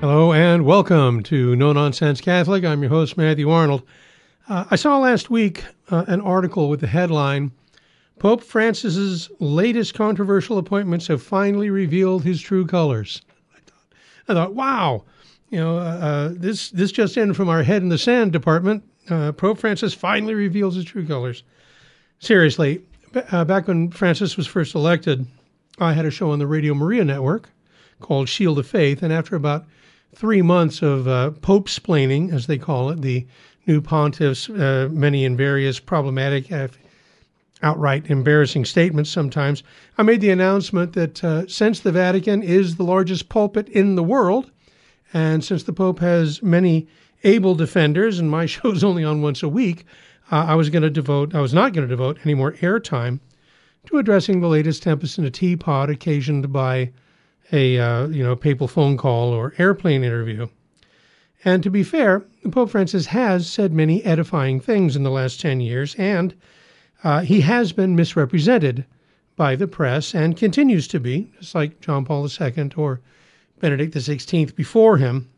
Hello and welcome to No Nonsense Catholic. I'm your host, Matthew Arnold. Uh, I saw last week uh, an article with the headline Pope Francis's latest controversial appointments have finally revealed his true colors. I thought, I thought wow, you know, uh, uh this, this just in from our head in the sand department. Uh, Pope Francis finally reveals his true colors. Seriously, uh, back when Francis was first elected, I had a show on the Radio Maria network called Shield of Faith, and after about three months of uh, pope splaining, as they call it, the new pontiffs, uh, many and various problematic, uh, outright embarrassing statements sometimes, I made the announcement that since the Vatican is the largest pulpit in the world, and since the Pope has many able defenders, and my show's only on once a week, uh, I was going to devote, I was not going to devote any more airtime to addressing the latest tempest in a teapot occasioned by a uh, you know papal phone call or airplane interview. And to be fair, Pope Francis has said many edifying things in the last 10 years, and uh, he has been misrepresented by the press and continues to be, just like John Paul II or Benedict XVI before him.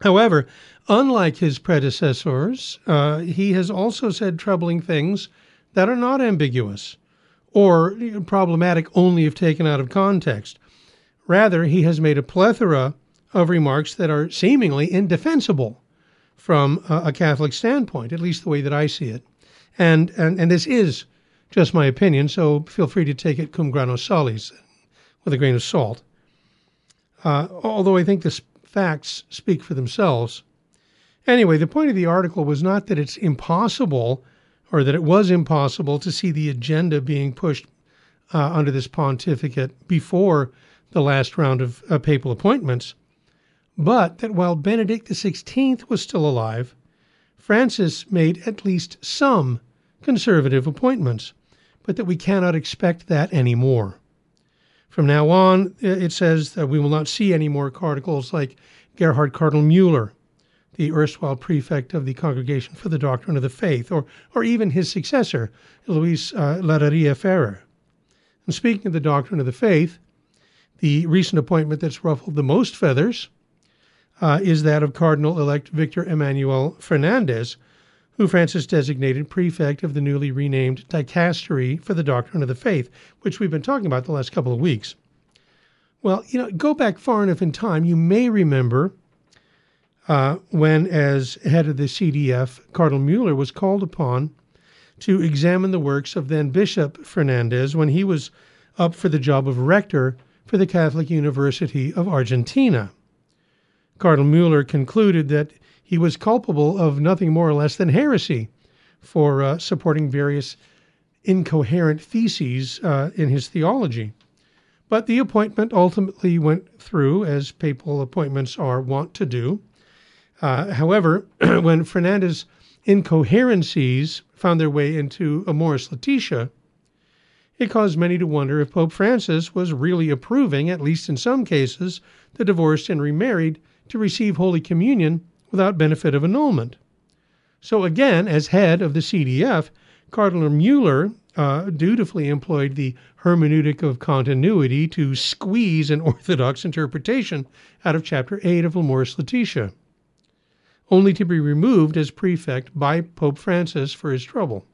However, unlike his predecessors, uh, he has also said troubling things that are not ambiguous or problematic only if taken out of context. Rather, he has made a plethora of remarks that are seemingly indefensible from a, Catholic standpoint, at least the way that I see it. And, and, and this is just my opinion, so feel free to take it cum grano salis, with a grain of salt. Uh, although I think the facts speak for themselves. Anyway, the point of the article was not that it's impossible or that it was impossible to see the agenda being pushed uh, under this pontificate before the last round of uh, papal appointments, but that while Benedict XVI was still alive, Francis made at least some conservative appointments, but that we cannot expect that anymore. From now on, it says that we will not see any more cardinals like Gerhard Cardinal Mueller, the erstwhile prefect of the Congregation for the Doctrine of the Faith, or, or even his successor, Luis uh, Ferrer. And speaking of the doctrine of the faith, the recent appointment that's ruffled the most feathers uh, is that of Cardinal elect Victor Emmanuel Fernandez, who Francis designated prefect of the newly renamed Dicastery for the Doctrine of the Faith, which we've been talking about the last couple of weeks. Well, you know, go back far enough in time, you may remember uh, when, as head of the CDF, Cardinal Mueller was called upon to examine the works of then Bishop Fernandez when he was up for the job of rector for the Catholic University of Argentina. Cardinal Mueller concluded that he was culpable of nothing more or less than heresy for uh, supporting various incoherent theses uh, in his theology. But the appointment ultimately went through, as papal appointments are wont to do. Uh, however, when Fernandez incoherencies found their way into Amoris Laetitia, it caused many to wonder if Pope Francis was really approving, at least in some cases, the divorced and remarried to receive Holy Communion without benefit of annulment. So, again, as head of the CDF, Cardinal Mueller uh, dutifully employed the hermeneutic of continuity to squeeze an orthodox interpretation out of Chapter 8 of Amoris Laetitia, only to be removed as prefect by Pope Francis for his trouble.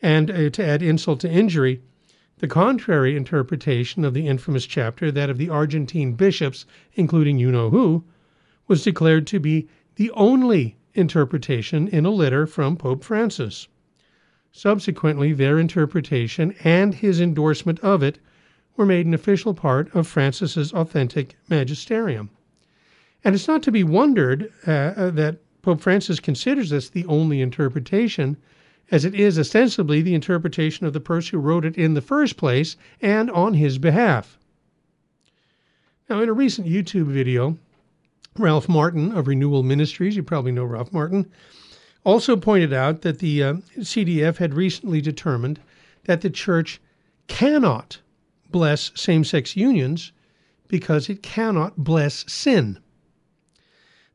And uh, to add insult to injury, the contrary interpretation of the infamous chapter, that of the Argentine bishops, including you know who, was declared to be the only interpretation in a letter from Pope Francis. Subsequently, their interpretation and his endorsement of it were made an official part of Francis's authentic magisterium. And it's not to be wondered uh, uh that Pope Francis considers this the only interpretation as it is ostensibly the interpretation of the person who wrote it in the first place and on his behalf. Now, in a recent YouTube video, Ralph Martin of Renewal Ministries, you probably know Ralph Martin, also pointed out that the uh, CDF had recently determined that the church cannot bless same sex unions because it cannot bless sin.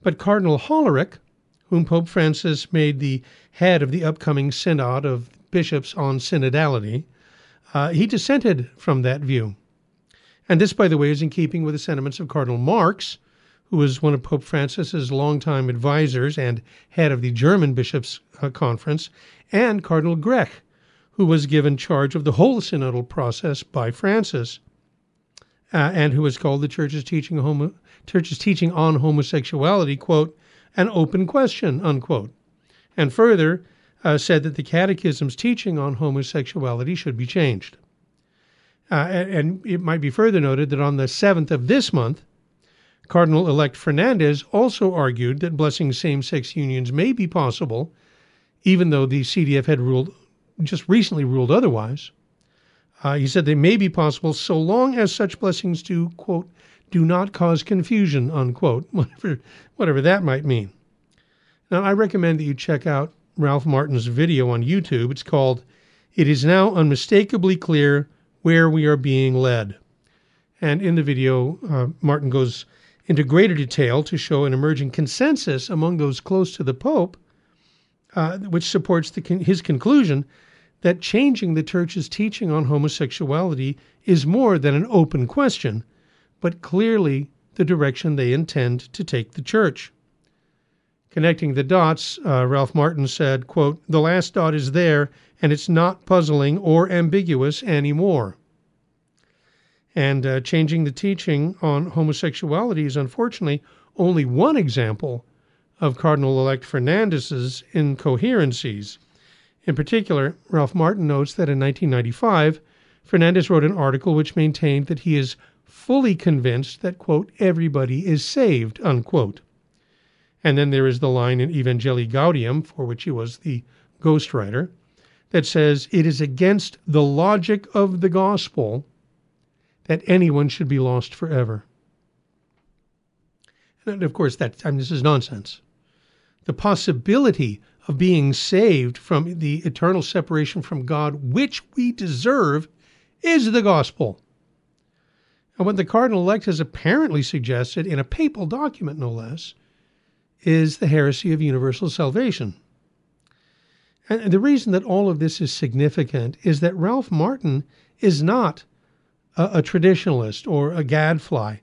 But Cardinal Hollerich whom Pope Francis made the head of the upcoming Synod of Bishops on Synodality, uh, he dissented from that view. And this, by the way, is in keeping with the sentiments of Cardinal Marx, who was one of Pope Francis's longtime advisors and head of the German Bishops' uh, Conference, and Cardinal Grech, who was given charge of the whole synodal process by Francis, uh, and who was called the Church's teaching, homo- Church's teaching on homosexuality, quote, an open question, unquote, and further uh, said that the Catechism's teaching on homosexuality should be changed. Uh, and it might be further noted that on the 7th of this month, Cardinal elect Fernandez also argued that blessing same sex unions may be possible, even though the CDF had ruled just recently ruled otherwise. Uh, he said they may be possible so long as such blessings do, quote, do not cause confusion, unquote, whatever, whatever that might mean. Now, I recommend that you check out Ralph Martin's video on YouTube. It's called It Is Now Unmistakably Clear Where We Are Being Led. And in the video, uh, Martin goes into greater detail to show an emerging consensus among those close to the Pope, uh, which supports the, his conclusion that changing the Church's teaching on homosexuality is more than an open question, but clearly the direction they intend to take the Church. Connecting the dots, uh, Ralph Martin said, quote, The last dot is there, and it's not puzzling or ambiguous anymore. And uh, changing the teaching on homosexuality is unfortunately only one example of Cardinal elect Fernandez's incoherencies. In particular, Ralph Martin notes that in 1995, Fernandez wrote an article which maintained that he is fully convinced that, quote, everybody is saved, unquote. And then there is the line in Evangelii Gaudium, for which he was the ghostwriter, that says, It is against the logic of the gospel that anyone should be lost forever. And of course, that I mean, this is nonsense. The possibility of being saved from the eternal separation from God, which we deserve, is the gospel. And what the cardinal elect has apparently suggested, in a papal document no less, is the heresy of universal salvation. And the reason that all of this is significant is that Ralph Martin is not a, a traditionalist or a gadfly.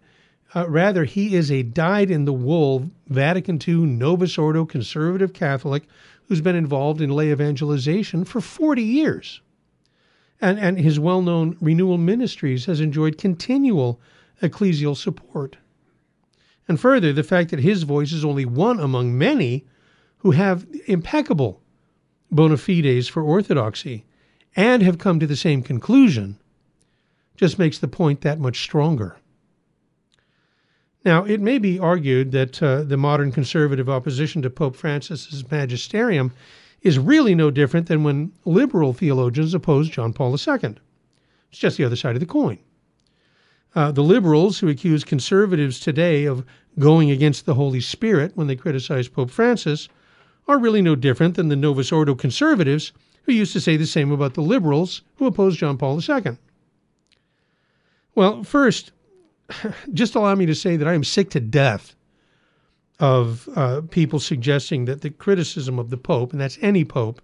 Uh, rather, he is a dyed in the wool Vatican II Novus Ordo conservative Catholic who's been involved in lay evangelization for 40 years. And, and his well known renewal ministries has enjoyed continual ecclesial support. And further, the fact that his voice is only one among many who have impeccable bona fides for orthodoxy and have come to the same conclusion just makes the point that much stronger. Now, it may be argued that uh, the modern conservative opposition to Pope Francis's magisterium is really no different than when liberal theologians opposed John Paul II. It's just the other side of the coin. Uh, the liberals who accuse conservatives today of going against the Holy Spirit when they criticize Pope Francis are really no different than the Novus Ordo conservatives who used to say the same about the liberals who opposed John Paul II. Well, first, just allow me to say that I am sick to death of uh, people suggesting that the criticism of the Pope, and that's any Pope,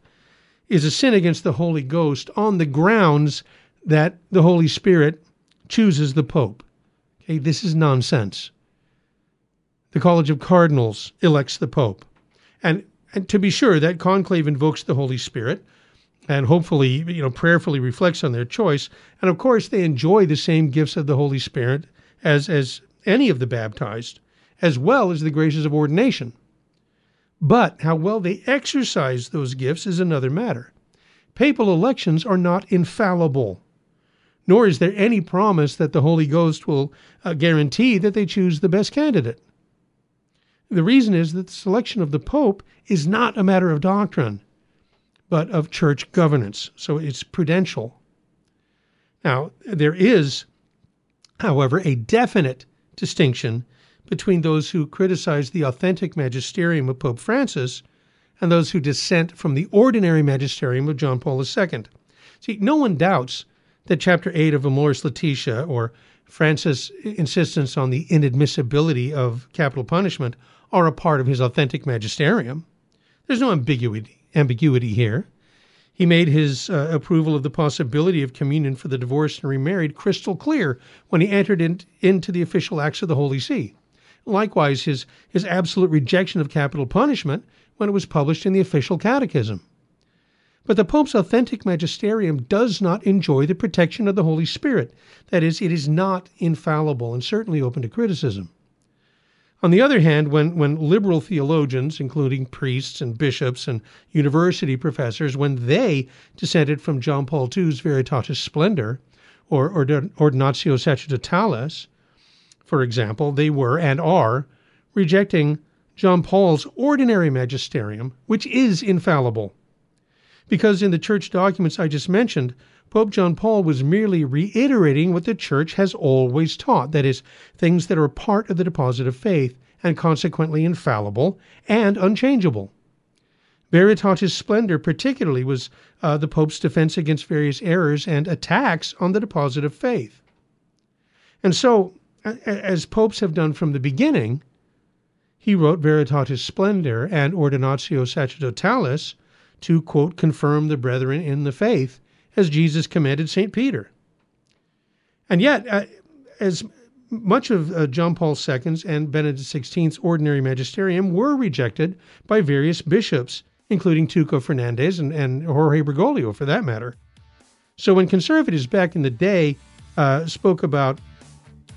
is a sin against the Holy Ghost on the grounds that the Holy Spirit chooses the Pope. Okay, this is nonsense. The College of Cardinals elects the Pope. And, and to be sure, that conclave invokes the Holy Spirit and hopefully, you know, prayerfully reflects on their choice. And of course, they enjoy the same gifts of the Holy Spirit as, as any of the baptized, as well as the graces of ordination. But how well they exercise those gifts is another matter. Papal elections are not infallible, nor is there any promise that the Holy Ghost will uh, guarantee that they choose the best candidate. The reason is that the selection of the Pope is not a matter of doctrine but of church governance. So it's prudential. Now, there is, however, a definite distinction between those who criticize the authentic magisterium of Pope Francis and those who dissent from the ordinary magisterium of John Paul II. See, no one doubts that Chapter 8 of Amoris Laetitia, or Francis' insistence on the inadmissibility of capital punishment, are a part of his authentic magisterium. There's no ambiguity, ambiguity here. He made his uh, approval of the possibility of communion for the divorced and remarried crystal clear when he entered in, into the official acts of the Holy See. Likewise, his, his absolute rejection of capital punishment when it was published in the official catechism. But the Pope's authentic magisterium does not enjoy the protection of the Holy Spirit. That is, it is not infallible and certainly open to criticism. On the other hand, when, when liberal theologians, including priests and bishops and university professors, when they dissented from John Paul II's Veritatis Splendor or, or Ordinatio Sacerdotalis, for example, they were and are rejecting John Paul's ordinary magisterium, which is infallible because in the church documents I just mentioned, Pope John Paul was merely reiterating what the church has always taught that is, things that are part of the deposit of faith and consequently infallible and unchangeable. Veritatis Splendor, particularly, was uh, the Pope's defense against various errors and attacks on the deposit of faith. And so, as popes have done from the beginning, he wrote Veritatis Splendor and Ordinatio Sacerdotalis to, quote, confirm the brethren in the faith, as Jesus commanded St. Peter. And yet, uh, as much of uh, John Paul II's and Benedict XVI's ordinary magisterium were rejected by various bishops, including Tucho Fernandez and, and Jorge Bergoglio, for that matter. So when conservatives back in the day uh, spoke about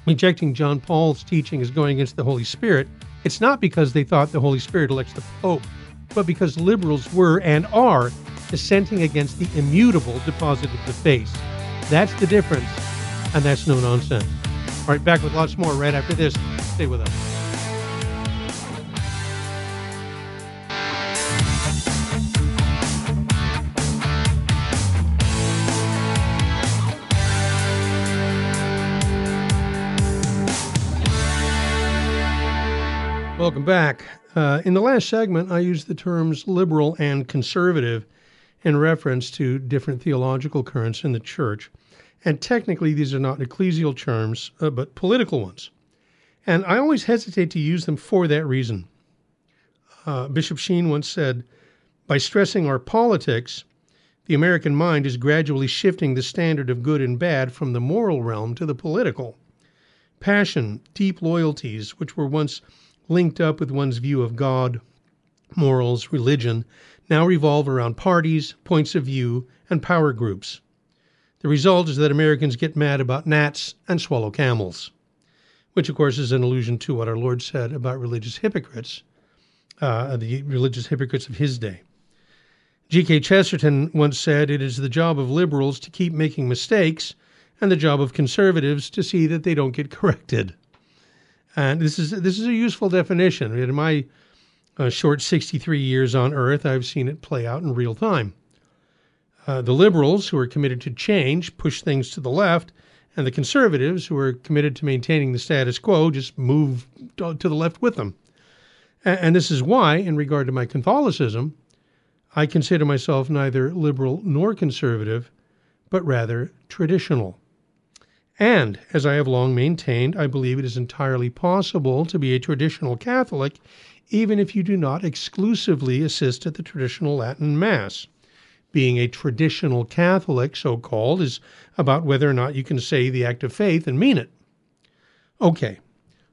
rejecting John Paul's teaching as going against the Holy Spirit, it's not because they thought the Holy Spirit elects the Pope but because liberals were and are dissenting against the immutable deposit of the faith. That's the difference, and that's no nonsense. All right, back with lots more right after this. Stay with us. Welcome back. Uh, in the last segment, I used the terms liberal and conservative in reference to different theological currents in the church. And technically, these are not ecclesial terms, uh, but political ones. And I always hesitate to use them for that reason. Uh, Bishop Sheen once said, By stressing our politics, the American mind is gradually shifting the standard of good and bad from the moral realm to the political. Passion, deep loyalties, which were once linked up with one's view of God, morals, religion, now revolve around parties, points of view, and power groups. The result is that Americans get mad about gnats and swallow camels, which, of course, is an allusion to what our Lord said about religious hypocrites, uh, the religious hypocrites of his day. G.K. Chesterton once said, It is the job of liberals to keep making mistakes, and the job of conservatives to see that they don't get corrected. And this is this is a useful definition. In my uh, short 63 years on Earth, I've seen it play out in real time. Uh, the liberals, who are committed to change, push things to the left, and the conservatives, who are committed to maintaining the status quo, just move to the left with them. And, and this is why, in regard to my Catholicism, I consider myself neither liberal nor conservative, but rather traditional. And, as I have long maintained, I believe it is entirely possible to be a traditional Catholic even if you do not exclusively assist at the traditional Latin Mass. Being a traditional Catholic, so called, is about whether or not you can say the act of faith and mean it. Okay,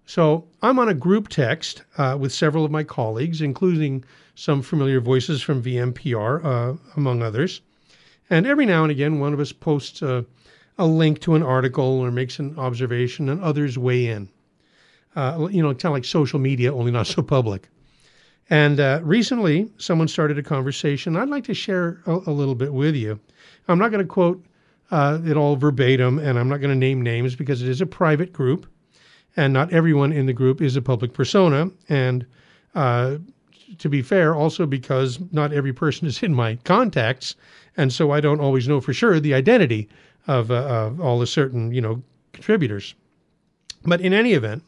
so I'm on a group text uh, with several of my colleagues, including some familiar voices from VMPR, uh, among others. And every now and again, one of us posts a a link to an article or makes an observation, and others weigh in. Uh, you know, kind of like social media, only not so public. And uh, recently, someone started a conversation. I'd like to share a, a little bit with you. I'm not going to quote uh, it all verbatim, and I'm not going to name names because it is a private group, and not everyone in the group is a public persona. And uh, to be fair, also because not every person is in my contacts, and so I don't always know for sure the identity of, uh, all the certain, you know, contributors. But in any event,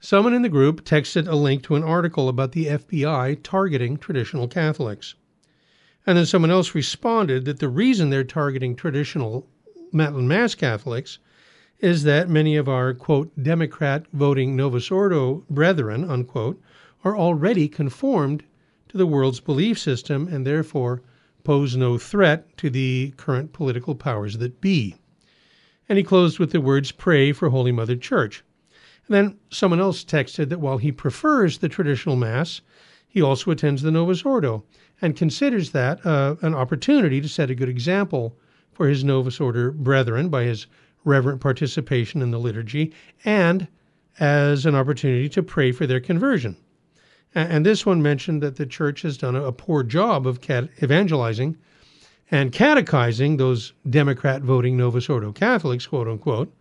someone in the group texted a link to an article about the FBI targeting traditional Catholics. And then someone else responded that the reason they're targeting traditional Latin Mass Catholics is that many of our, quote, Democrat voting Novus Ordo brethren, unquote, are already conformed to the world's belief system and therefore pose no threat to the current political powers that be. And he closed with the words, Pray for Holy Mother Church. And then someone else texted that while he prefers the traditional Mass, he also attends the Novus Ordo and considers that uh, an opportunity to set a good example for his Novus Ordo brethren by his reverent participation in the liturgy and as an opportunity to pray for their conversion. And this one mentioned that the church has done a poor job of evangelizing and catechizing those Democrat voting Novus Ordo Catholics, quote unquote,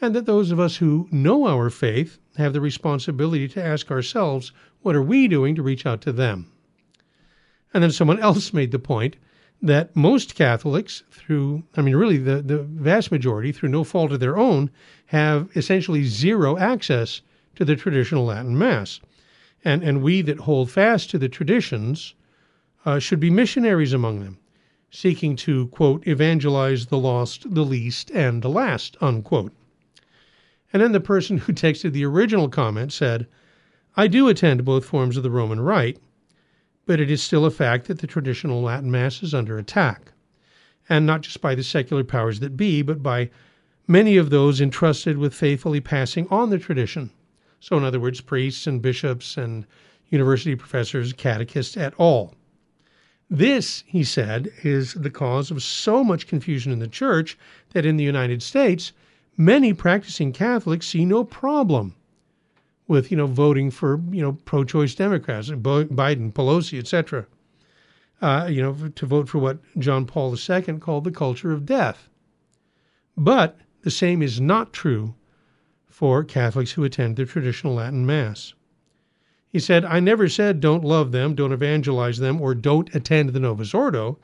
and that those of us who know our faith have the responsibility to ask ourselves, what are we doing to reach out to them? And then someone else made the point that most Catholics, through, I mean, really the, the vast majority, through no fault of their own, have essentially zero access to the traditional Latin Mass. And, and we that hold fast to the traditions uh, should be missionaries among them, seeking to, quote, evangelize the lost, the least, and the last, unquote. And then the person who texted the original comment said, I do attend both forms of the Roman Rite, but it is still a fact that the traditional Latin Mass is under attack, and not just by the secular powers that be, but by many of those entrusted with faithfully passing on the tradition. So, in other words, priests and bishops and university professors, catechists at all. This, he said, is the cause of so much confusion in the church that in the United States, many practicing Catholics see no problem with, you know, voting for, you know, pro-choice Democrats, Biden, Pelosi, etc. Uh, you know, to vote for what John Paul II called the culture of death. But the same is not true for Catholics who attend the traditional Latin Mass. He said, I never said don't love them, don't evangelize them, or don't attend the Novus Ordo.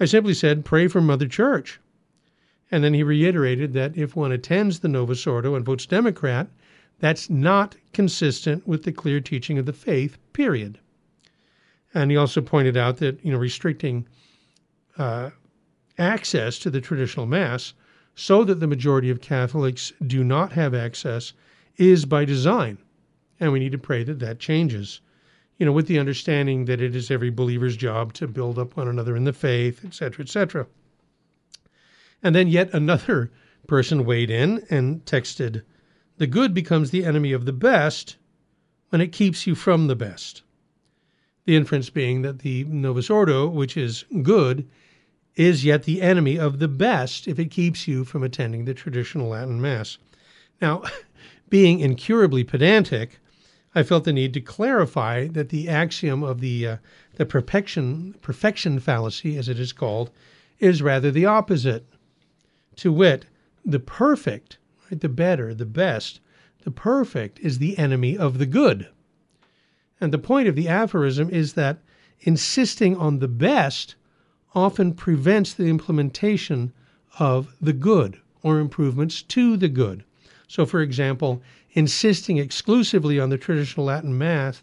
I simply said pray for Mother Church. And then he reiterated that if one attends the Novus Ordo and votes Democrat, that's not consistent with the clear teaching of the faith, period. And he also pointed out that, you know, restricting uh, access to the traditional Mass so that the majority of Catholics do not have access is by design. And we need to pray that that changes, you know, with the understanding that it is every believer's job to build up one another in the faith, etc., etc. And then yet another person weighed in and texted, The good becomes the enemy of the best when it keeps you from the best. The inference being that the Novus Ordo, which is good, is yet the enemy of the best if it keeps you from attending the traditional Latin Mass. Now, being incurably pedantic, I felt the need to clarify that the axiom of the uh, the perfection perfection fallacy, as it is called, is rather the opposite. To wit, the perfect, right, the better, the best, the perfect is the enemy of the good. And the point of the aphorism is that insisting on the best often prevents the implementation of the good or improvements to the good. So, for example, insisting exclusively on the traditional Latin Mass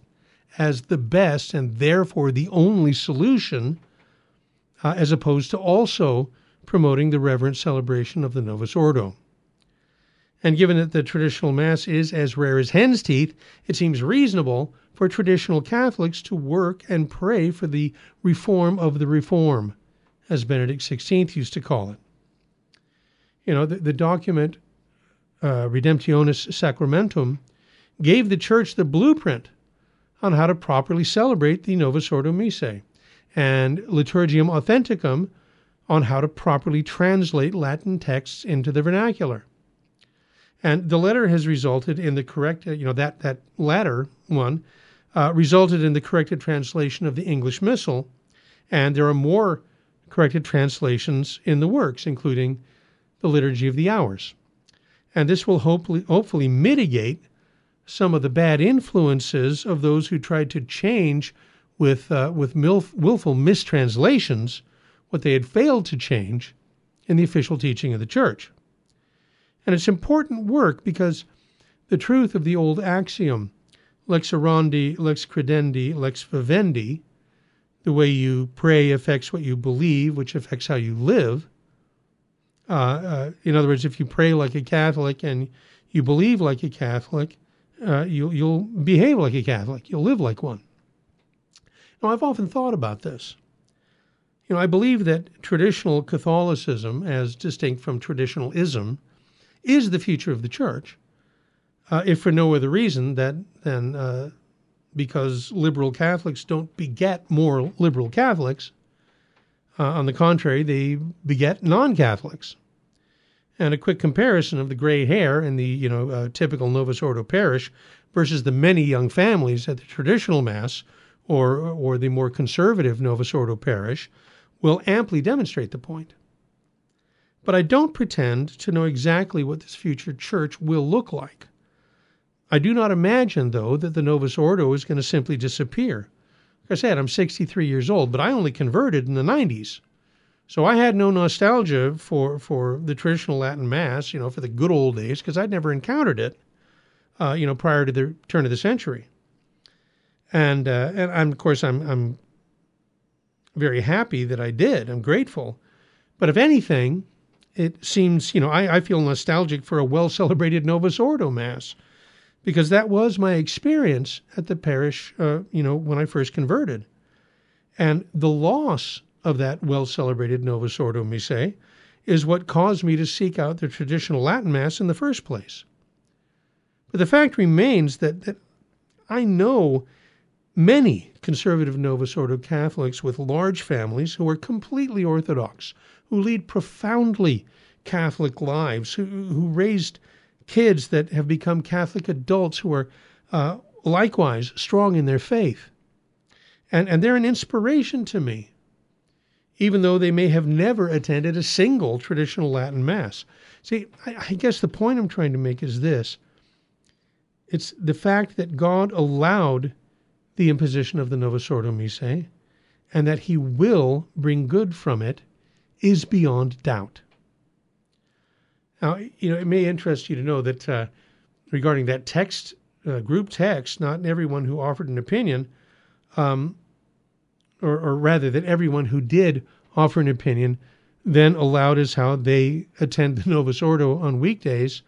as the best and therefore the only solution, uh, as opposed to also promoting the reverent celebration of the Novus Ordo. And given that the traditional Mass is as rare as hen's teeth, it seems reasonable for traditional Catholics to work and pray for the reform of the reform, as Benedict XVI used to call it. You know, the, the document uh, Redemptionis Sacramentum gave the church the blueprint on how to properly celebrate the Novus Ordo Missae, and Liturgiam Authenticam on how to properly translate Latin texts into the vernacular. And the letter has resulted in the correct, you know, that, that latter one uh, resulted in the corrected translation of the English Missal. And there are more corrected translations in the works, including the Liturgy of the Hours. And this will hopefully, hopefully mitigate some of the bad influences of those who tried to change with, uh, with milf- willful mistranslations what they had failed to change in the official teaching of the church. And it's important work because the truth of the old axiom lex orandi, lex credendi, lex vivendi. The way you pray affects what you believe, which affects how you live. Uh, uh, in other words, if you pray like a Catholic and you believe like a Catholic, uh, you'll, you'll behave like a Catholic. You'll live like one. Now, I've often thought about this. You know, I believe that traditional Catholicism, as distinct from traditionalism, is the future of the church, uh, if for no other reason that, than uh, because liberal Catholics don't beget more liberal Catholics. Uh, on the contrary, they beget non Catholics. And a quick comparison of the gray hair in the you know uh, typical Novus Ordo parish versus the many young families at the traditional mass or or the more conservative Novus Ordo parish will amply demonstrate the point. But I don't pretend to know exactly what this future church will look like. I do not imagine, though, that the Novus Ordo is going to simply disappear. Like I said, I'm 63 years old, but I only converted in the 90s. So I had no nostalgia for, for the traditional Latin Mass, you know, for the good old days, because I'd never encountered it, uh, you know, prior to the turn of the century. And uh, and I'm, of course I'm I'm very happy that I did. I'm grateful. But if anything, it seems you know I, I feel nostalgic for a well celebrated Novus Ordo Mass because that was my experience at the parish, uh, you know, when I first converted. And the loss of that well celebrated Novus Ordo Missae is what caused me to seek out the traditional Latin Mass in the first place. But the fact remains that, that I know many conservative Novus Ordo Catholics with large families who are completely Orthodox, who lead profoundly Catholic lives, who, who raised kids that have become Catholic adults who are uh, likewise strong in their faith. And, and they're an inspiration to me, even though they may have never attended a single traditional Latin Mass. See, I, I guess the point I'm trying to make is this it's the fact that God allowed the imposition of the Novus Ordo Missae and that he will bring good from it is beyond doubt. Now, you know, it may interest you to know that uh, regarding that text, uh, group text, not everyone who offered an opinion, um, or, or rather, that everyone who did offer an opinion then allowed as how they attend the Novus Ordo on weekdays,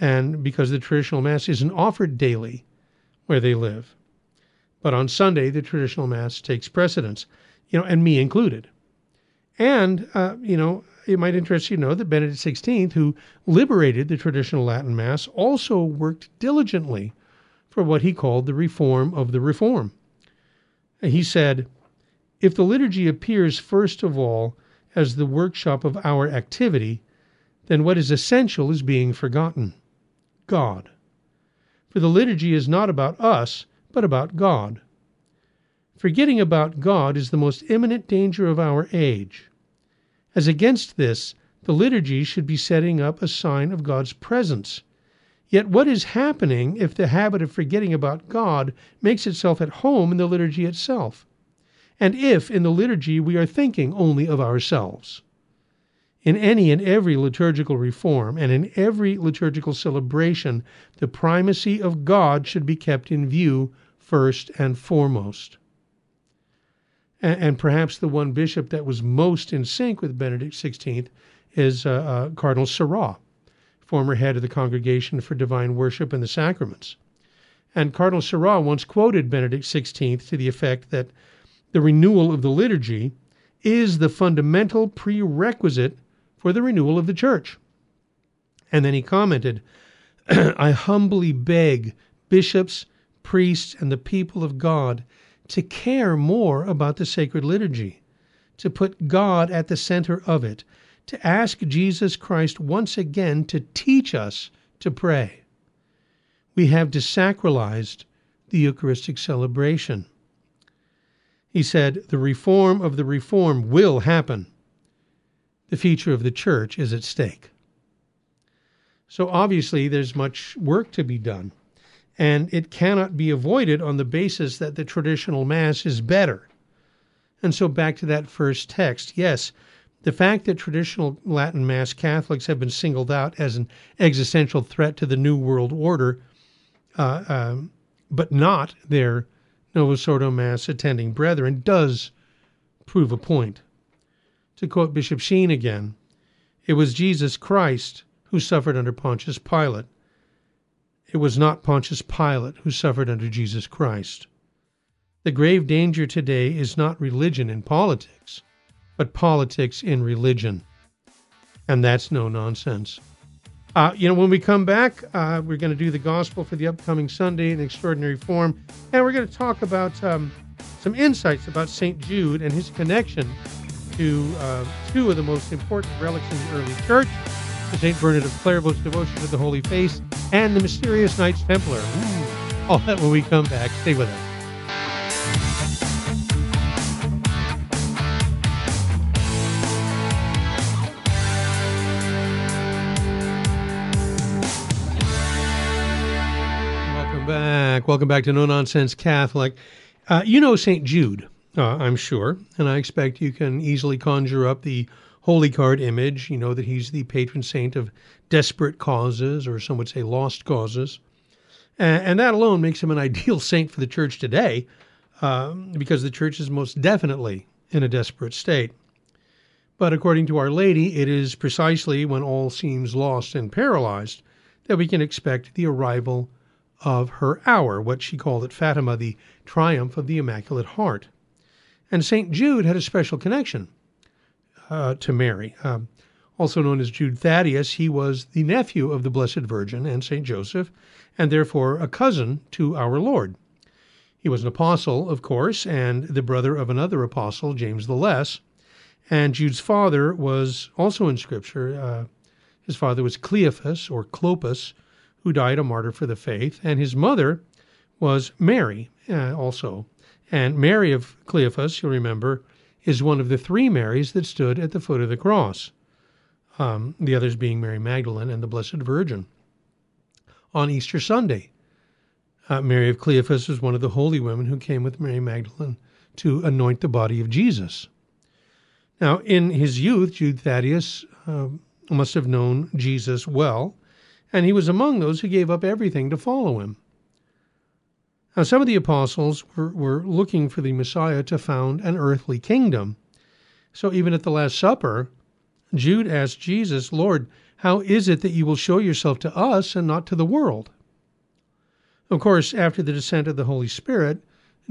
and because the traditional Mass isn't offered daily where they live. But on Sunday, the traditional Mass takes precedence, you know, and me included. And, uh, you know, it might interest you to know that Benedict XVI, who liberated the traditional Latin Mass, also worked diligently for what he called the reform of the reform. He said, If the liturgy appears first of all as the workshop of our activity, then what is essential is being forgotten God. For the liturgy is not about us, but about God. Forgetting about God is the most imminent danger of our age. As against this, the liturgy should be setting up a sign of God's presence. Yet what is happening if the habit of forgetting about God makes itself at home in the liturgy itself? And if in the liturgy we are thinking only of ourselves? In any and every liturgical reform and in every liturgical celebration, the primacy of God should be kept in view first and foremost and, and, perhaps the one bishop that was most in sync with Benedict XVI is uh, uh, Cardinal Sarah, former head of the Congregation for Divine Worship and the Sacraments. And Cardinal Sarah once quoted Benedict XVI to the effect that the renewal of the liturgy is the fundamental prerequisite for the renewal of the church. And then he commented, I humbly beg bishops, priests, and the people of God to care more about the sacred liturgy, to put God at the center of it, to ask Jesus Christ once again to teach us to pray. We have desacralized the Eucharistic celebration. He said, The reform of the reform will happen. The future of the church is at stake. So obviously, there's much work to be done and it cannot be avoided on the basis that the traditional Mass is better. And so, back to that first text yes, the fact that traditional Latin Mass Catholics have been singled out as an existential threat to the New World Order, uh, um, but not their Novus Ordo Mass attending brethren, does prove a point. To quote Bishop Sheen again, it was Jesus Christ who suffered under Pontius Pilate it was not Pontius Pilate who suffered under Jesus Christ. The grave danger today is not religion in politics, but politics in religion. And that's no nonsense. Uh, you know, when we come back, uh, we're going to do the gospel for the upcoming Sunday in extraordinary form, and we're going to talk about um, some insights about St. Jude and his connection to uh, two of the most important relics in the early church the St. Bernard of Clairvaux's devotion to the Holy Face and the mysterious Knights Templar. Ooh, all that when we come back. Stay with us. Welcome back. Welcome back to No Nonsense Catholic. Uh, you know St. Jude, uh, I'm sure, and I expect you can easily conjure up the holy card image. You know that he's the patron saint of desperate causes, or some would say lost causes. And, and that alone makes him an ideal saint for the church today, um, because the church is most definitely in a desperate state. But according to Our Lady, it is precisely when all seems lost and paralyzed that we can expect the arrival of her hour, what she called at Fatima the triumph of the Immaculate Heart. And St. Jude had a special connection uh, to Mary. Um, also known as Jude Thaddeus, he was the nephew of the Blessed Virgin and St. Joseph, and therefore a cousin to our Lord. He was an apostle, of course, and the brother of another apostle, James the Less. And Jude's father was also in Scripture. Uh, his father was Cleophas or Clopas, who died a martyr for the faith, and his mother was Mary, uh, also. And Mary of Cleophas, you'll remember, is one of the three Marys that stood at the foot of the cross, um, the others being Mary Magdalene and the Blessed Virgin. On Easter Sunday, uh, Mary of Cleophas was one of the holy women who came with Mary Magdalene to anoint the body of Jesus. Now, in his youth, Jude Thaddeus uh, must have known Jesus well, and he was among those who gave up everything to follow him. Now, some of the apostles were, were looking for the Messiah to found an earthly kingdom. So, even at the Last Supper, Jude asked Jesus, Lord, how is it that you will show yourself to us and not to the world? Of course, after the descent of the Holy Spirit,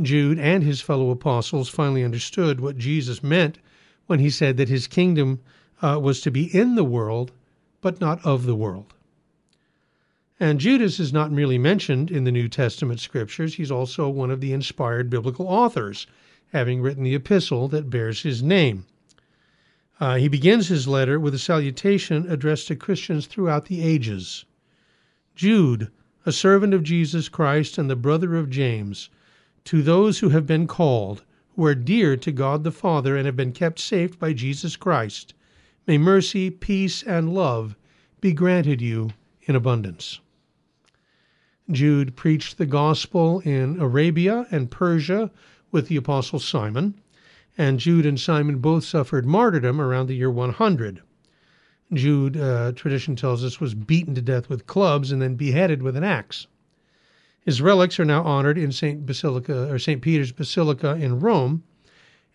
Jude and his fellow apostles finally understood what Jesus meant when he said that his kingdom uh, was to be in the world, but not of the world. And Judas is not merely mentioned in the New Testament scriptures, he's also one of the inspired biblical authors, having written the epistle that bears his name. Uh, he begins his letter with a salutation addressed to Christians throughout the ages Jude, a servant of Jesus Christ and the brother of James, to those who have been called, who are dear to God the Father and have been kept safe by Jesus Christ, may mercy, peace, and love be granted you in abundance. Jude preached the gospel in Arabia and Persia with the apostle Simon, and Jude and Simon both suffered martyrdom around the year 100. Jude, uh, tradition tells us, was beaten to death with clubs and then beheaded with an axe. His relics are now honored in St. Basilica or St. Peter's Basilica in Rome,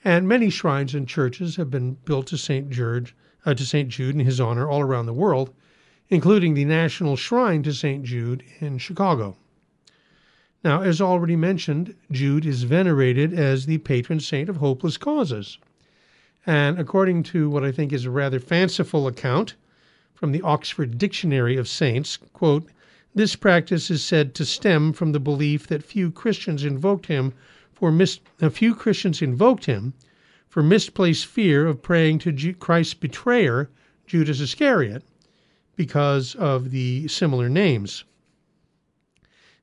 and many shrines and churches have been built to St. George, uh, to St. Jude in his honor all around the world, including the National Shrine to St. Jude in Chicago. Now, as already mentioned, Jude is venerated as the patron saint of hopeless causes. And according to what I think is a rather fanciful account from the Oxford Dictionary of Saints, quote, this practice is said to stem from the belief that few Christians invoked him for mis- a few Christians invoked him for misplaced fear of praying to Christ's betrayer, Judas Iscariot, because of the similar names.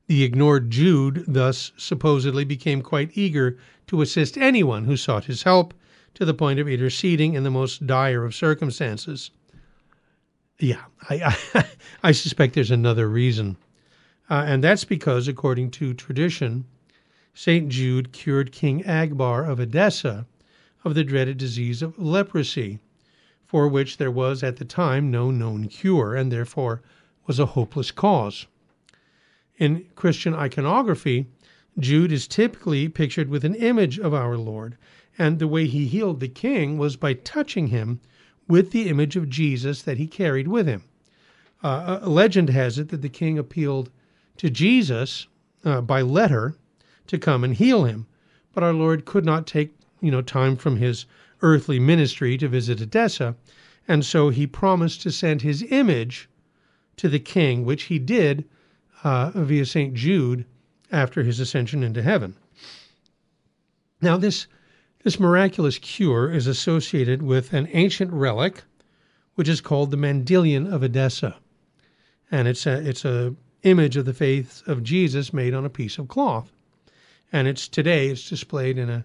The ignored Jude thus supposedly became quite eager to assist anyone who sought his help, to the point of interceding in the most dire of circumstances. Yeah, I, I, I suspect there's another reason. Uh, and that's because, according to tradition, St. Jude cured King Agbar of Edessa of the dreaded disease of leprosy for which there was at the time no known cure, and therefore was a hopeless cause. In Christian iconography, Jude is typically pictured with an image of our Lord, and the way he healed the king was by touching him with the image of Jesus that he carried with him. Uh, a legend has it that the king appealed to Jesus uh, by letter to come and heal him. But our Lord could not take, you know, time from his earthly ministry to visit Edessa, and so he promised to send his image to the king, which he did uh, via St. Jude after his ascension into heaven. Now, this, this miraculous cure is associated with an ancient relic, which is called the Mandylion of Edessa. And it's a, it's a image of the faith of Jesus made on a piece of cloth. And it's today, it's displayed in a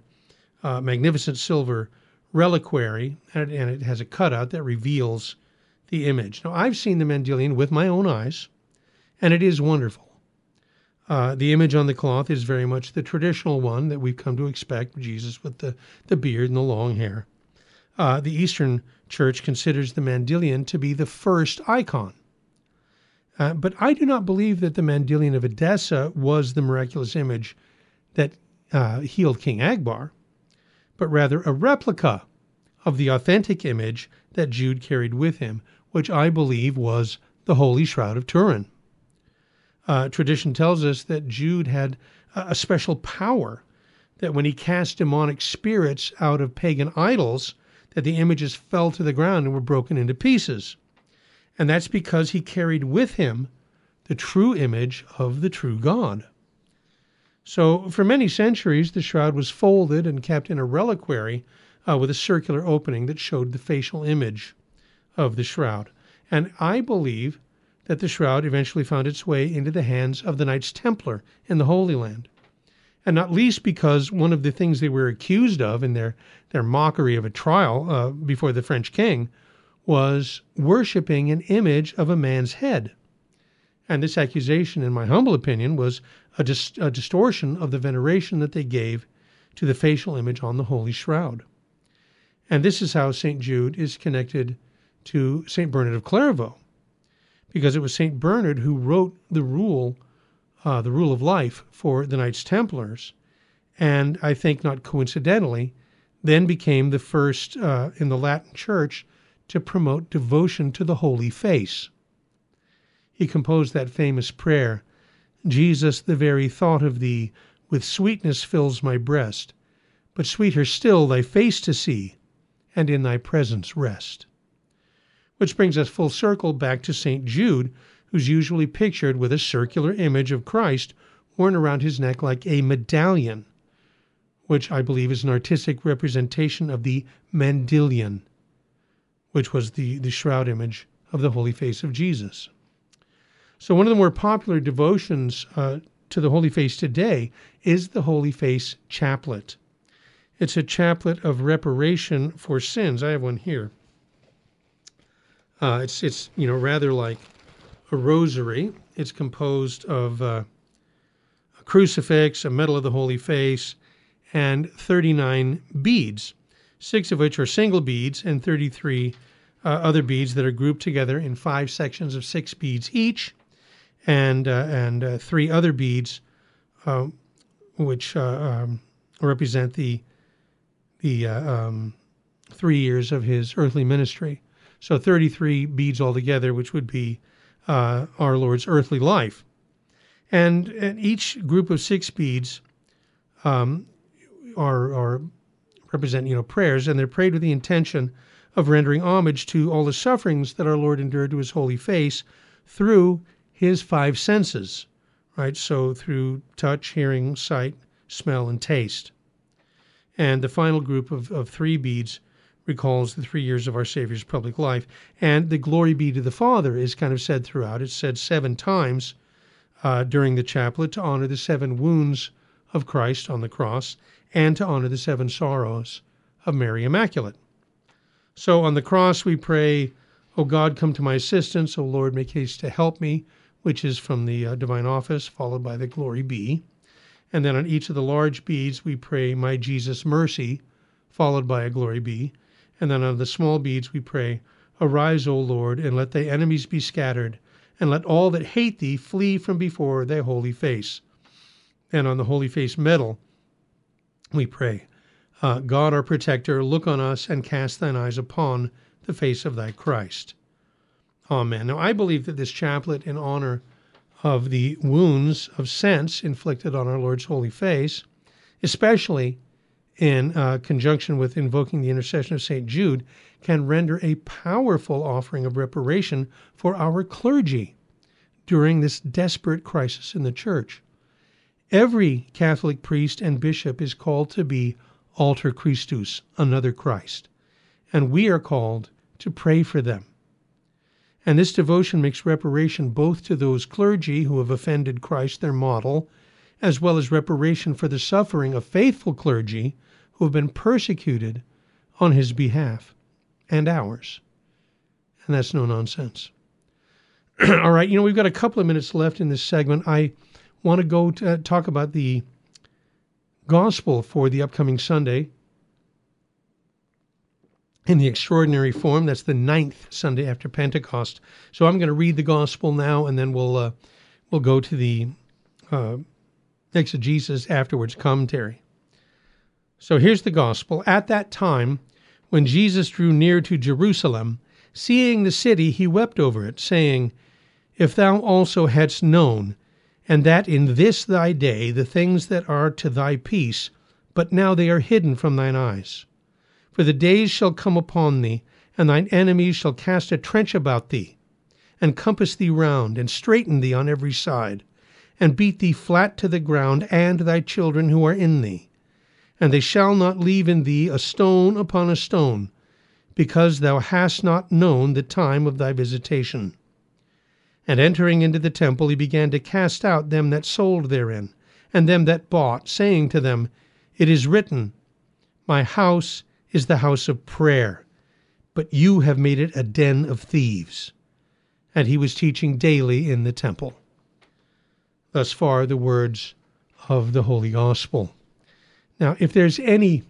uh, magnificent silver reliquary, and it, has a cutout that reveals the image. Now, I've seen the Mandylion with my own eyes, and it is wonderful. Uh, the image on the cloth is very much the traditional one that we've come to expect Jesus with the, the beard and the long hair. Uh, the Eastern Church considers the Mandylion to be the first icon. Uh, but I do not believe that the Mandylion of Edessa was the miraculous image that uh, healed King Abgar, but rather a replica of the authentic image that Jude carried with him, which I believe was the Holy Shroud of Turin. Uh, tradition tells us that Jude had a special power that when he cast demonic spirits out of pagan idols, that the images fell to the ground and were broken into pieces. And that's because he carried with him the true image of the true God. So, for many centuries, the shroud was folded and kept in a reliquary uh, with a circular opening that showed the facial image of the shroud. And I believe that the shroud eventually found its way into the hands of the Knights Templar in the Holy Land. And not least because one of the things they were accused of in their, their mockery of a trial uh, before the French king was worshiping an image of a man's head. And this accusation, in my humble opinion, was a, dis- a distortion of the veneration that they gave to the facial image on the Holy Shroud. And this is how St. Jude is connected to St. Bernard of Clairvaux because it was Saint Bernard who wrote the rule, uh, the rule of life for the Knights Templars, and I think not coincidentally, then became the first uh, in the Latin Church to promote devotion to the Holy Face. He composed that famous prayer, Jesus, the very thought of thee with sweetness fills my breast, but sweeter still thy face to see, and in thy presence rest. Which brings us full circle back to St. Jude, who's usually pictured with a circular image of Christ worn around his neck like a medallion, which I believe is an artistic representation of the Mandylion, which was the, the shroud image of the holy face of Jesus. So, one of the more popular devotions uh, to the Holy Face today is the Holy Face Chaplet. It's a chaplet of reparation for sins. I have one here. Uh, it's it's you know rather like a rosary. It's composed of uh, a crucifix, a medal of the Holy Face, and 39 beads, six of which are single beads, and 33 uh, other beads that are grouped together in five sections of six beads each, and uh, and uh, three other beads, uh, which um, represent the the um, three years of his earthly ministry. So 33 beads altogether, which would be uh, our Lord's earthly life. And, and, each group of six beads um, are, are represent you know prayers, and they're prayed with the intention of rendering homage to all the sufferings that our Lord endured to His holy face through His five senses, right? So through touch, hearing, sight, smell, and taste. And the final group of, of three beads recalls the three years of our Savior's public life. And the glory be to the Father is kind of said throughout. It's said seven times uh, during the chaplet to honor the seven wounds of Christ on the cross and to honor the seven sorrows of Mary Immaculate. So on the cross, we pray, O God, come to my assistance. O Lord, make haste to help me, which is from the uh, divine office, followed by the glory be. And then on each of the large beads, we pray, My Jesus, mercy, followed by a glory be. And then on the small beads we pray, Arise, O Lord, and let thy enemies be scattered, and let all that hate thee flee from before thy holy face. And on the holy face medal we pray, uh, God our protector, look on us and cast thine eyes upon the face of thy Christ. Amen. Now, I believe that this chaplet in honor of the wounds of sense inflicted on our Lord's holy face, especially in uh, conjunction with invoking the intercession of St. Jude, can render a powerful offering of reparation for our clergy during this desperate crisis in the church. Every Catholic priest and bishop is called to be alter Christus, another Christ, and we are called to pray for them. And this devotion makes reparation both to those clergy who have offended Christ, their model, as well as reparation for the suffering of faithful clergy who have been persecuted on his behalf and ours. And that's no nonsense. All right, you know, we've got a couple of minutes left in this segment. I want to go to talk about the gospel for the upcoming Sunday in the extraordinary form. That's the ninth Sunday after Pentecost. So I'm going to read the gospel now, and then we'll uh, we'll go to the uh, exegesis afterwards commentary. So here's the gospel. At that time, when Jesus drew near to Jerusalem, seeing the city, he wept over it, saying, If thou also hadst known, and that in this thy day the things that are to thy peace, but now they are hidden from thine eyes. For the days shall come upon thee, and thine enemies shall cast a trench about thee, and compass thee round, and straiten thee on every side, and beat thee flat to the ground, and thy children who are in thee and they shall not leave in thee a stone upon a stone, because thou hast not known the time of thy visitation. And entering into the temple, he began to cast out them that sold therein, and them that bought, saying to them, It is written, My house is the house of prayer, but you have made it a den of thieves. And he was teaching daily in the temple. Thus far, the words of the Holy Gospel. Now, if there's any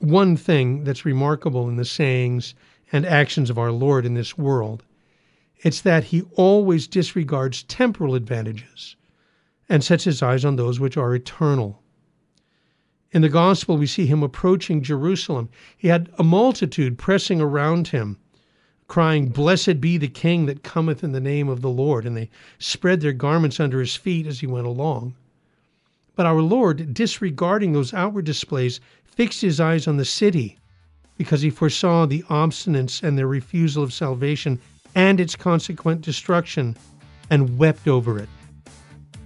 one thing that's remarkable in the sayings and actions of our Lord in this world, it's that he always disregards temporal advantages and sets his eyes on those which are eternal. In the gospel, we see him approaching Jerusalem. He had a multitude pressing around him, crying, Blessed be the King that cometh in the name of the Lord. And they spread their garments under his feet as he went along. But our Lord, disregarding those outward displays, fixed his eyes on the city because he foresaw the obstinance and their refusal of salvation and its consequent destruction and wept over it,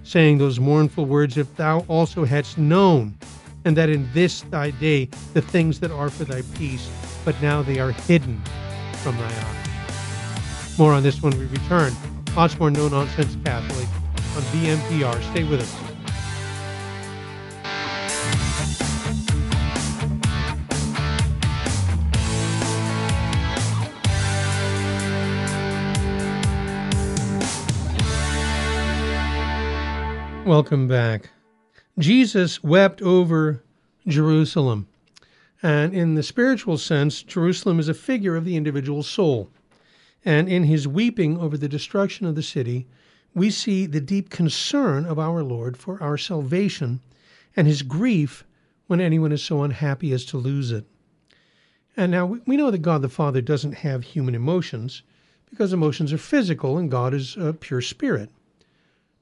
saying those mournful words, If thou also hadst known, and that in this thy day the things that are for thy peace, but now they are hidden from thy eyes. More on this when we return. Lots more no nonsense Catholic on VMPR. Stay with us. Welcome back. Jesus wept over Jerusalem. And in the spiritual sense, Jerusalem is a figure of the individual soul. And in his weeping over the destruction of the city, we see the deep concern of our Lord for our salvation and his grief when anyone is so unhappy as to lose it. And now we know that God the Father doesn't have human emotions because emotions are physical and God is a pure spirit.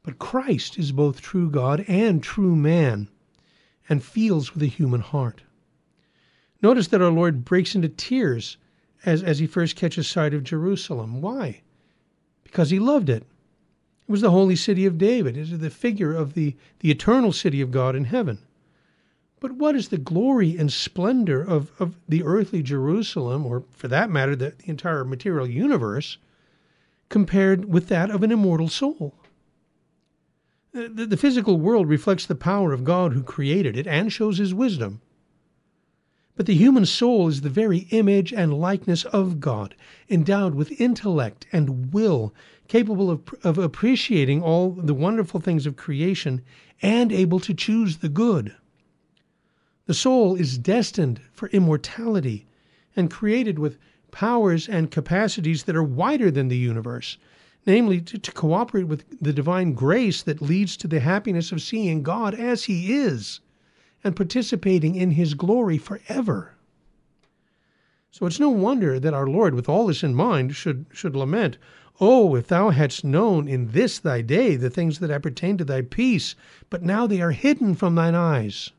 But Christ is both true God and true man and feels with a human heart. Notice that our Lord breaks into tears as, as he first catches sight of Jerusalem. Why? Because he loved it. It was the holy city of David. It is the figure of the, the eternal city of God in heaven. But what is the glory and splendor of, of the earthly Jerusalem, or for that matter, the, the entire material universe, compared with that of an immortal soul? The, the physical world reflects the power of God who created it and shows his wisdom. But the human soul is the very image and likeness of God, endowed with intellect and will, capable of, of appreciating all the wonderful things of creation and able to choose the good. The soul is destined for immortality and created with powers and capacities that are wider than the universe namely to, to cooperate with the divine grace that leads to the happiness of seeing God as He is and participating in His glory forever. So it's no wonder that our Lord, with all this in mind, should, should lament, Oh, if thou hadst known in this thy day the things that appertain to thy peace, but now they are hidden from thine eyes.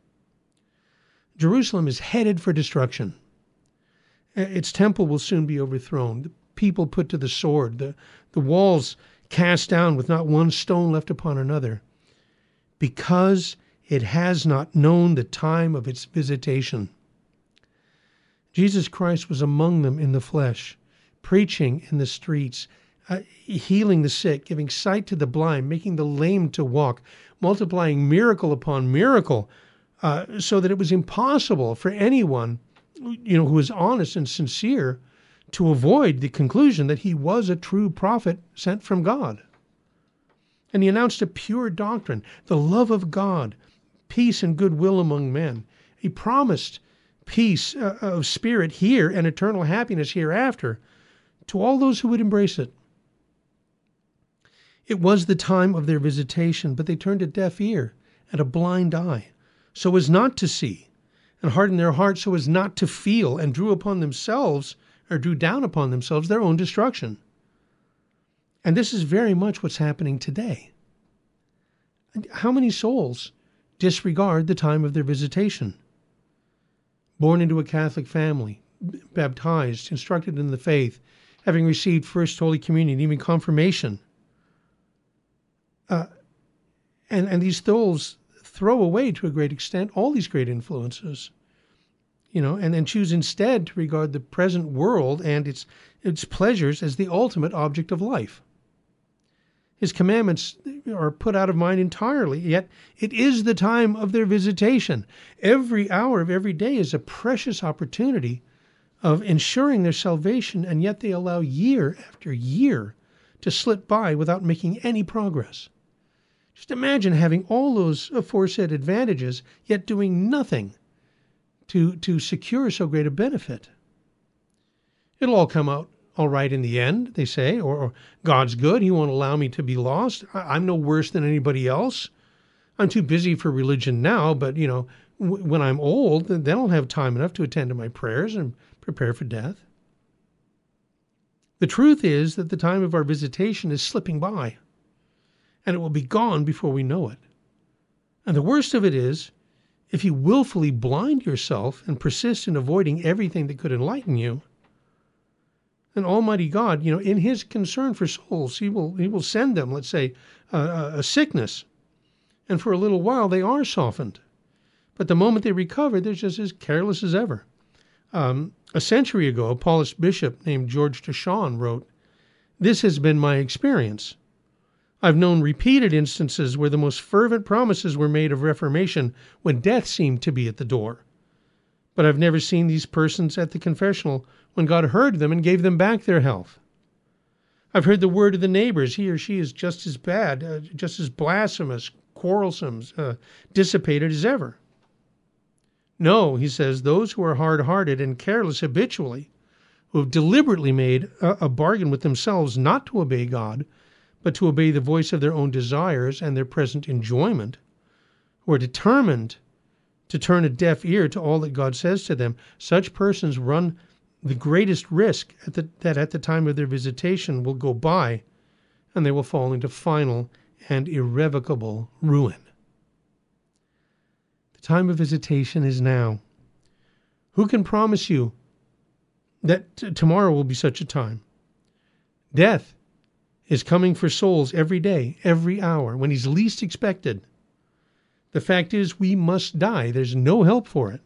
Jerusalem is headed for destruction. Its temple will soon be overthrown, people put to the sword, the, the walls cast down with not one stone left upon another, because it has not known the time of its visitation. Jesus Christ was among them in the flesh, preaching in the streets, uh, healing the sick, giving sight to the blind, making the lame to walk, multiplying miracle upon miracle, uh, so that it was impossible for anyone, you know, who was honest and sincere, to avoid the conclusion that he was a true prophet sent from God. And he announced a pure doctrine, the love of God, peace and goodwill among men. He promised peace uh, of spirit here and eternal happiness hereafter to all those who would embrace it. It was the time of their visitation, but they turned a deaf ear and a blind eye, so as not to see, and hardened their hearts so as not to feel, and drew upon themselves, or drew down upon themselves, their own destruction. And this is very much what's happening today. How many souls disregard the time of their visitation? Born into a Catholic family, baptized, instructed in the faith, having received First Holy Communion, even confirmation, uh, and and these souls throw away to a great extent all these great influences, you know, and then choose instead to regard the present world and its its pleasures as the ultimate object of life. His commandments are put out of mind entirely, yet it is the time of their visitation. Every hour of every day is a precious opportunity of ensuring their salvation, and yet they allow year after year to slip by without making any progress. Just imagine having all those aforesaid advantages, yet doing nothing to, to secure so great a benefit. It'll all come out all right in the end, they say, or, or God's good. He won't allow me to be lost. I, am no worse than anybody else. I'm too busy for religion now, but, you know, w- when I'm old, then I'll have time enough to attend to my prayers and prepare for death. The truth is that the time of our visitation is slipping by and it will be gone before we know it. And the worst of it is, if you willfully blind yourself and persist in avoiding everything that could enlighten you, then Almighty God, you know, in His concern for souls, He will He will send them, let's say, a, sickness, and for a little while they are softened, but the moment they recover, they're just as careless as ever. Um, a century ago, a Paulist bishop named George Deshon wrote, "This has been my experience." I've known repeated instances where the most fervent promises were made of reformation when death seemed to be at the door. But I've never seen these persons at the confessional when God heard them and gave them back their health. I've heard the word of the neighbors he or she is just as bad, uh, just as blasphemous, quarrelsome, uh, dissipated as ever. No, he says, those who are hard hearted and careless habitually, who have deliberately made a, a bargain with themselves not to obey God, but to obey the voice of their own desires and their present enjoyment, who are determined to turn a deaf ear to all that God says to them, such persons run the greatest risk at the, that at the time of their visitation will go by and they will fall into final and irrevocable ruin. The time of visitation is now. Who can promise you that t- tomorrow will be such a time? Death is coming for souls every day, every hour, when he's least expected. The fact is, we must die. There's no help for it.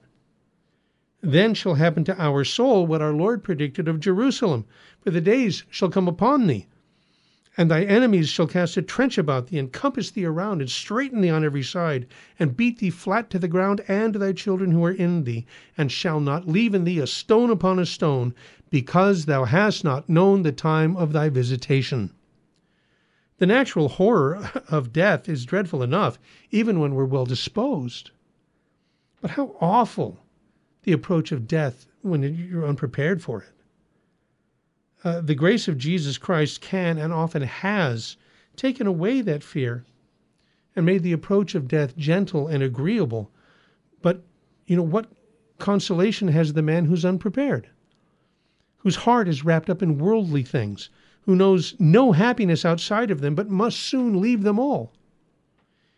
Then shall happen to our soul what our Lord predicted of Jerusalem. For the days shall come upon thee, and thy enemies shall cast a trench about thee, and compass thee around, and straiten thee on every side, and beat thee flat to the ground, and thy children who are in thee, and shall not leave in thee a stone upon a stone, because thou hast not known the time of thy visitation. The natural horror of death is dreadful enough, even when we're well disposed. But how awful the approach of death when you're unprepared for it. Uh, the grace of Jesus Christ can and often has taken away that fear and made the approach of death gentle and agreeable. But, you know, what consolation has the man who's unprepared, whose heart is wrapped up in worldly things, who knows no happiness outside of them, but must soon leave them all.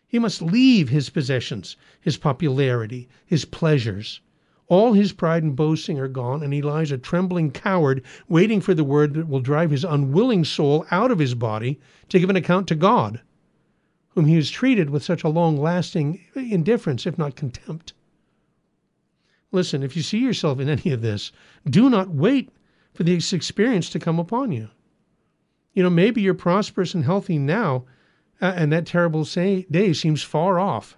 He must leave his possessions, his popularity, his pleasures. All his pride and boasting are gone, and he lies a trembling coward, waiting for the word that will drive his unwilling soul out of his body to give an account to God, whom he has treated with such a long lasting indifference, if not contempt. Listen, if you see yourself in any of this, do not wait for this experience to come upon you. You know, maybe you're prosperous and healthy now, uh, and that terrible say, day seems far off.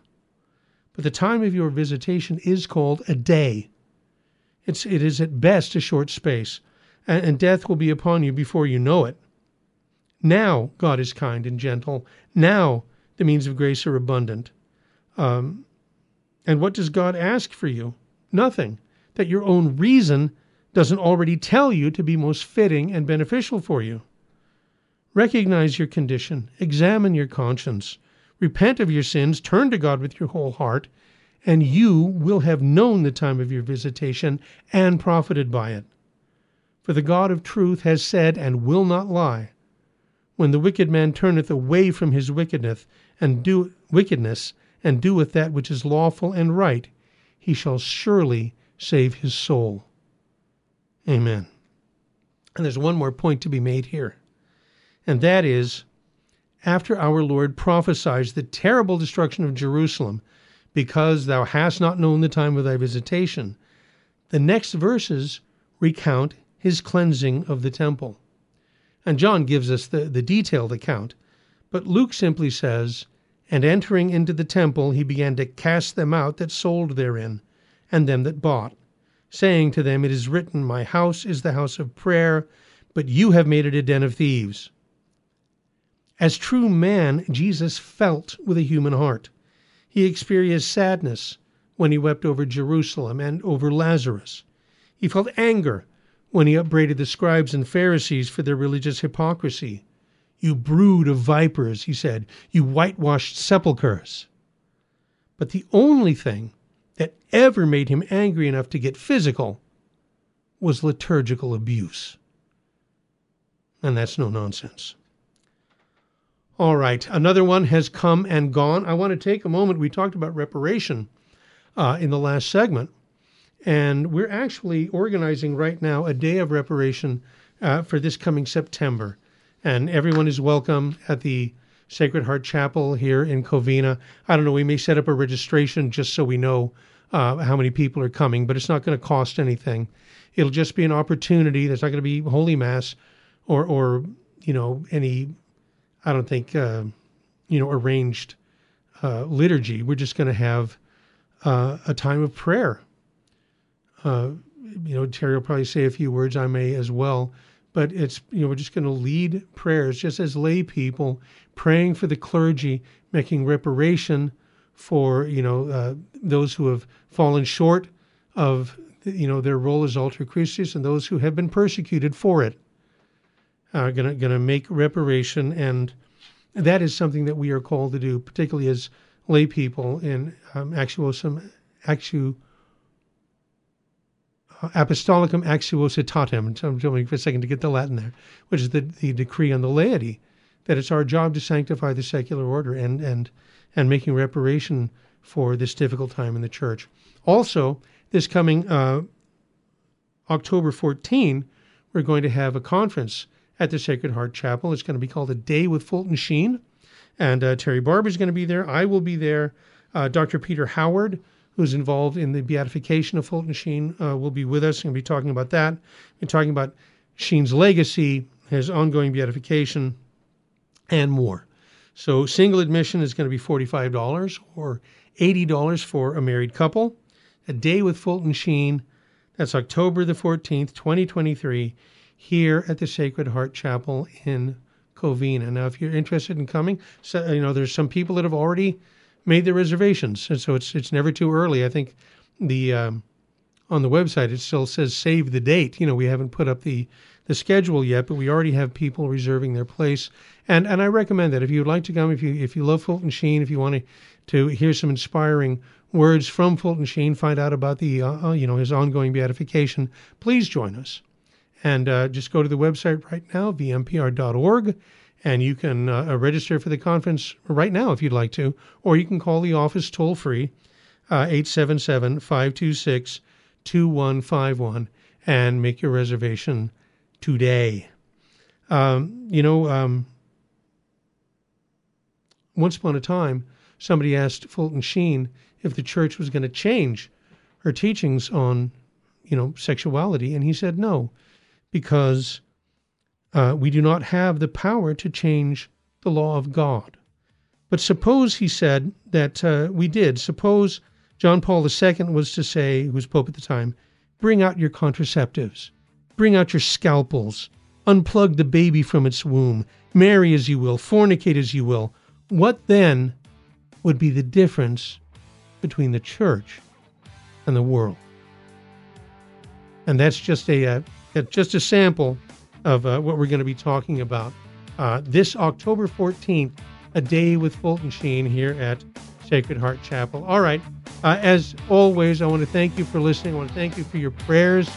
But the time of your visitation is called a day. It's, it is at best a short space, and, and death will be upon you before you know it. Now God is kind and gentle. Now the means of grace are abundant. Um, and what does God ask for you? Nothing. That your own reason doesn't already tell you to be most fitting and beneficial for you. Recognize your condition, examine your conscience, repent of your sins, turn to God with your whole heart, and you will have known the time of your visitation and profited by it. For the God of truth has said and will not lie. When the wicked man turneth away from his wickedness and do wickedness and doeth that which is lawful and right, he shall surely save his soul. Amen. And there's one more point to be made here and that is after our Lord prophesies the terrible destruction of Jerusalem, because thou hast not known the time of thy visitation, the next verses recount his cleansing of the temple. And John gives us the, the detailed account, but Luke simply says, And entering into the temple, he began to cast them out that sold therein, and them that bought, saying to them, It is written, My house is the house of prayer, but you have made it a den of thieves. As true man, Jesus felt with a human heart. He experienced sadness when he wept over Jerusalem and over Lazarus. He felt anger when he upbraided the scribes and Pharisees for their religious hypocrisy. You brood of vipers, he said, you whitewashed sepulchres. But the only thing that ever made him angry enough to get physical was liturgical abuse. And that's no nonsense. All right, another one has come and gone. I want to take a moment. We talked about reparation uh, in the last segment, and we're actually organizing right now a day of reparation uh, for this coming September. And everyone is welcome at the Sacred Heart Chapel here in Covina. I don't know, we may set up a registration just so we know uh, how many people are coming, but it's not going to cost anything. It'll just be an opportunity. There's not going to be Holy Mass or, or you know, any I don't think, uh, you know, arranged uh, liturgy. We're just going to have uh, a time of prayer. Uh, you know, Terry will probably say a few words. I may as well. But it's, you know, we're just going to lead prayers just as lay people, praying for the clergy, making reparation for, you know, uh, those who have fallen short of, you know, their role as alter Christus and those who have been persecuted for it going to going to make reparation, and that is something that we are called to do, particularly as lay people in um, actuosum, actu, uh, apostolicam actuositatem. So I'm waiting for a second to get the Latin there, which is the, the decree on the laity, that it's our job to sanctify the secular order and and and making reparation for this difficult time in the church. Also, this coming uh, October 14, we're going to have a conference at the Sacred Heart Chapel. It's going to be called A Day with Fulton Sheen. And uh, Terry Barber is going to be there. I will be there. Uh, Dr. Peter Howard, who's involved in the beatification of Fulton Sheen, uh, will be with us. We're be talking about that. We're talking about Sheen's legacy, his ongoing beatification, and more. So single admission is going to be $45 or $80 for a married couple. A Day with Fulton Sheen. That's October the 14th, 2023 here at the Sacred Heart Chapel in Covina. Now, if you're interested in coming, so, you know there's some people that have already made their reservations, and so it's it's never too early. I think the um, on the website it still says save the date. You know, we haven't put up the the schedule yet, but we already have people reserving their place. And and I recommend that if you'd like to come, if you if you love Fulton Sheen, if you want to to hear some inspiring words from Fulton Sheen, find out about the uh, uh you know his ongoing beatification, please join us And uh, just go to the website right now, vmpr.org, and you can uh, register for the conference right now if you'd like to, or you can call the office toll free, uh, 877 526 2151, and make your reservation today. Um, you know, um, once upon a time, somebody asked Fulton Sheen if the church was going to change her teachings on, you know, sexuality, and he said no, because uh, we do not have the power to change the law of God. But suppose, he said, that uh, we did. Suppose John Paul II was to say, who was Pope at the time, bring out your contraceptives, bring out your scalpels, unplug the baby from its womb, marry as you will, fornicate as you will. What then would be the difference between the church and the world? And that's just a, just a sample of uh, what we're going to be talking about uh, this October 14th, a day with Fulton Sheen here at Sacred Heart Chapel. All right. Uh, as always, I want to thank you for listening. I want to thank you for your prayers.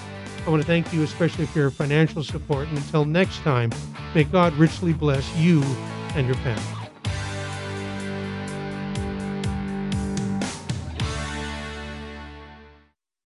I want to thank you especially for your financial support. And until next time, may God richly bless you and your family.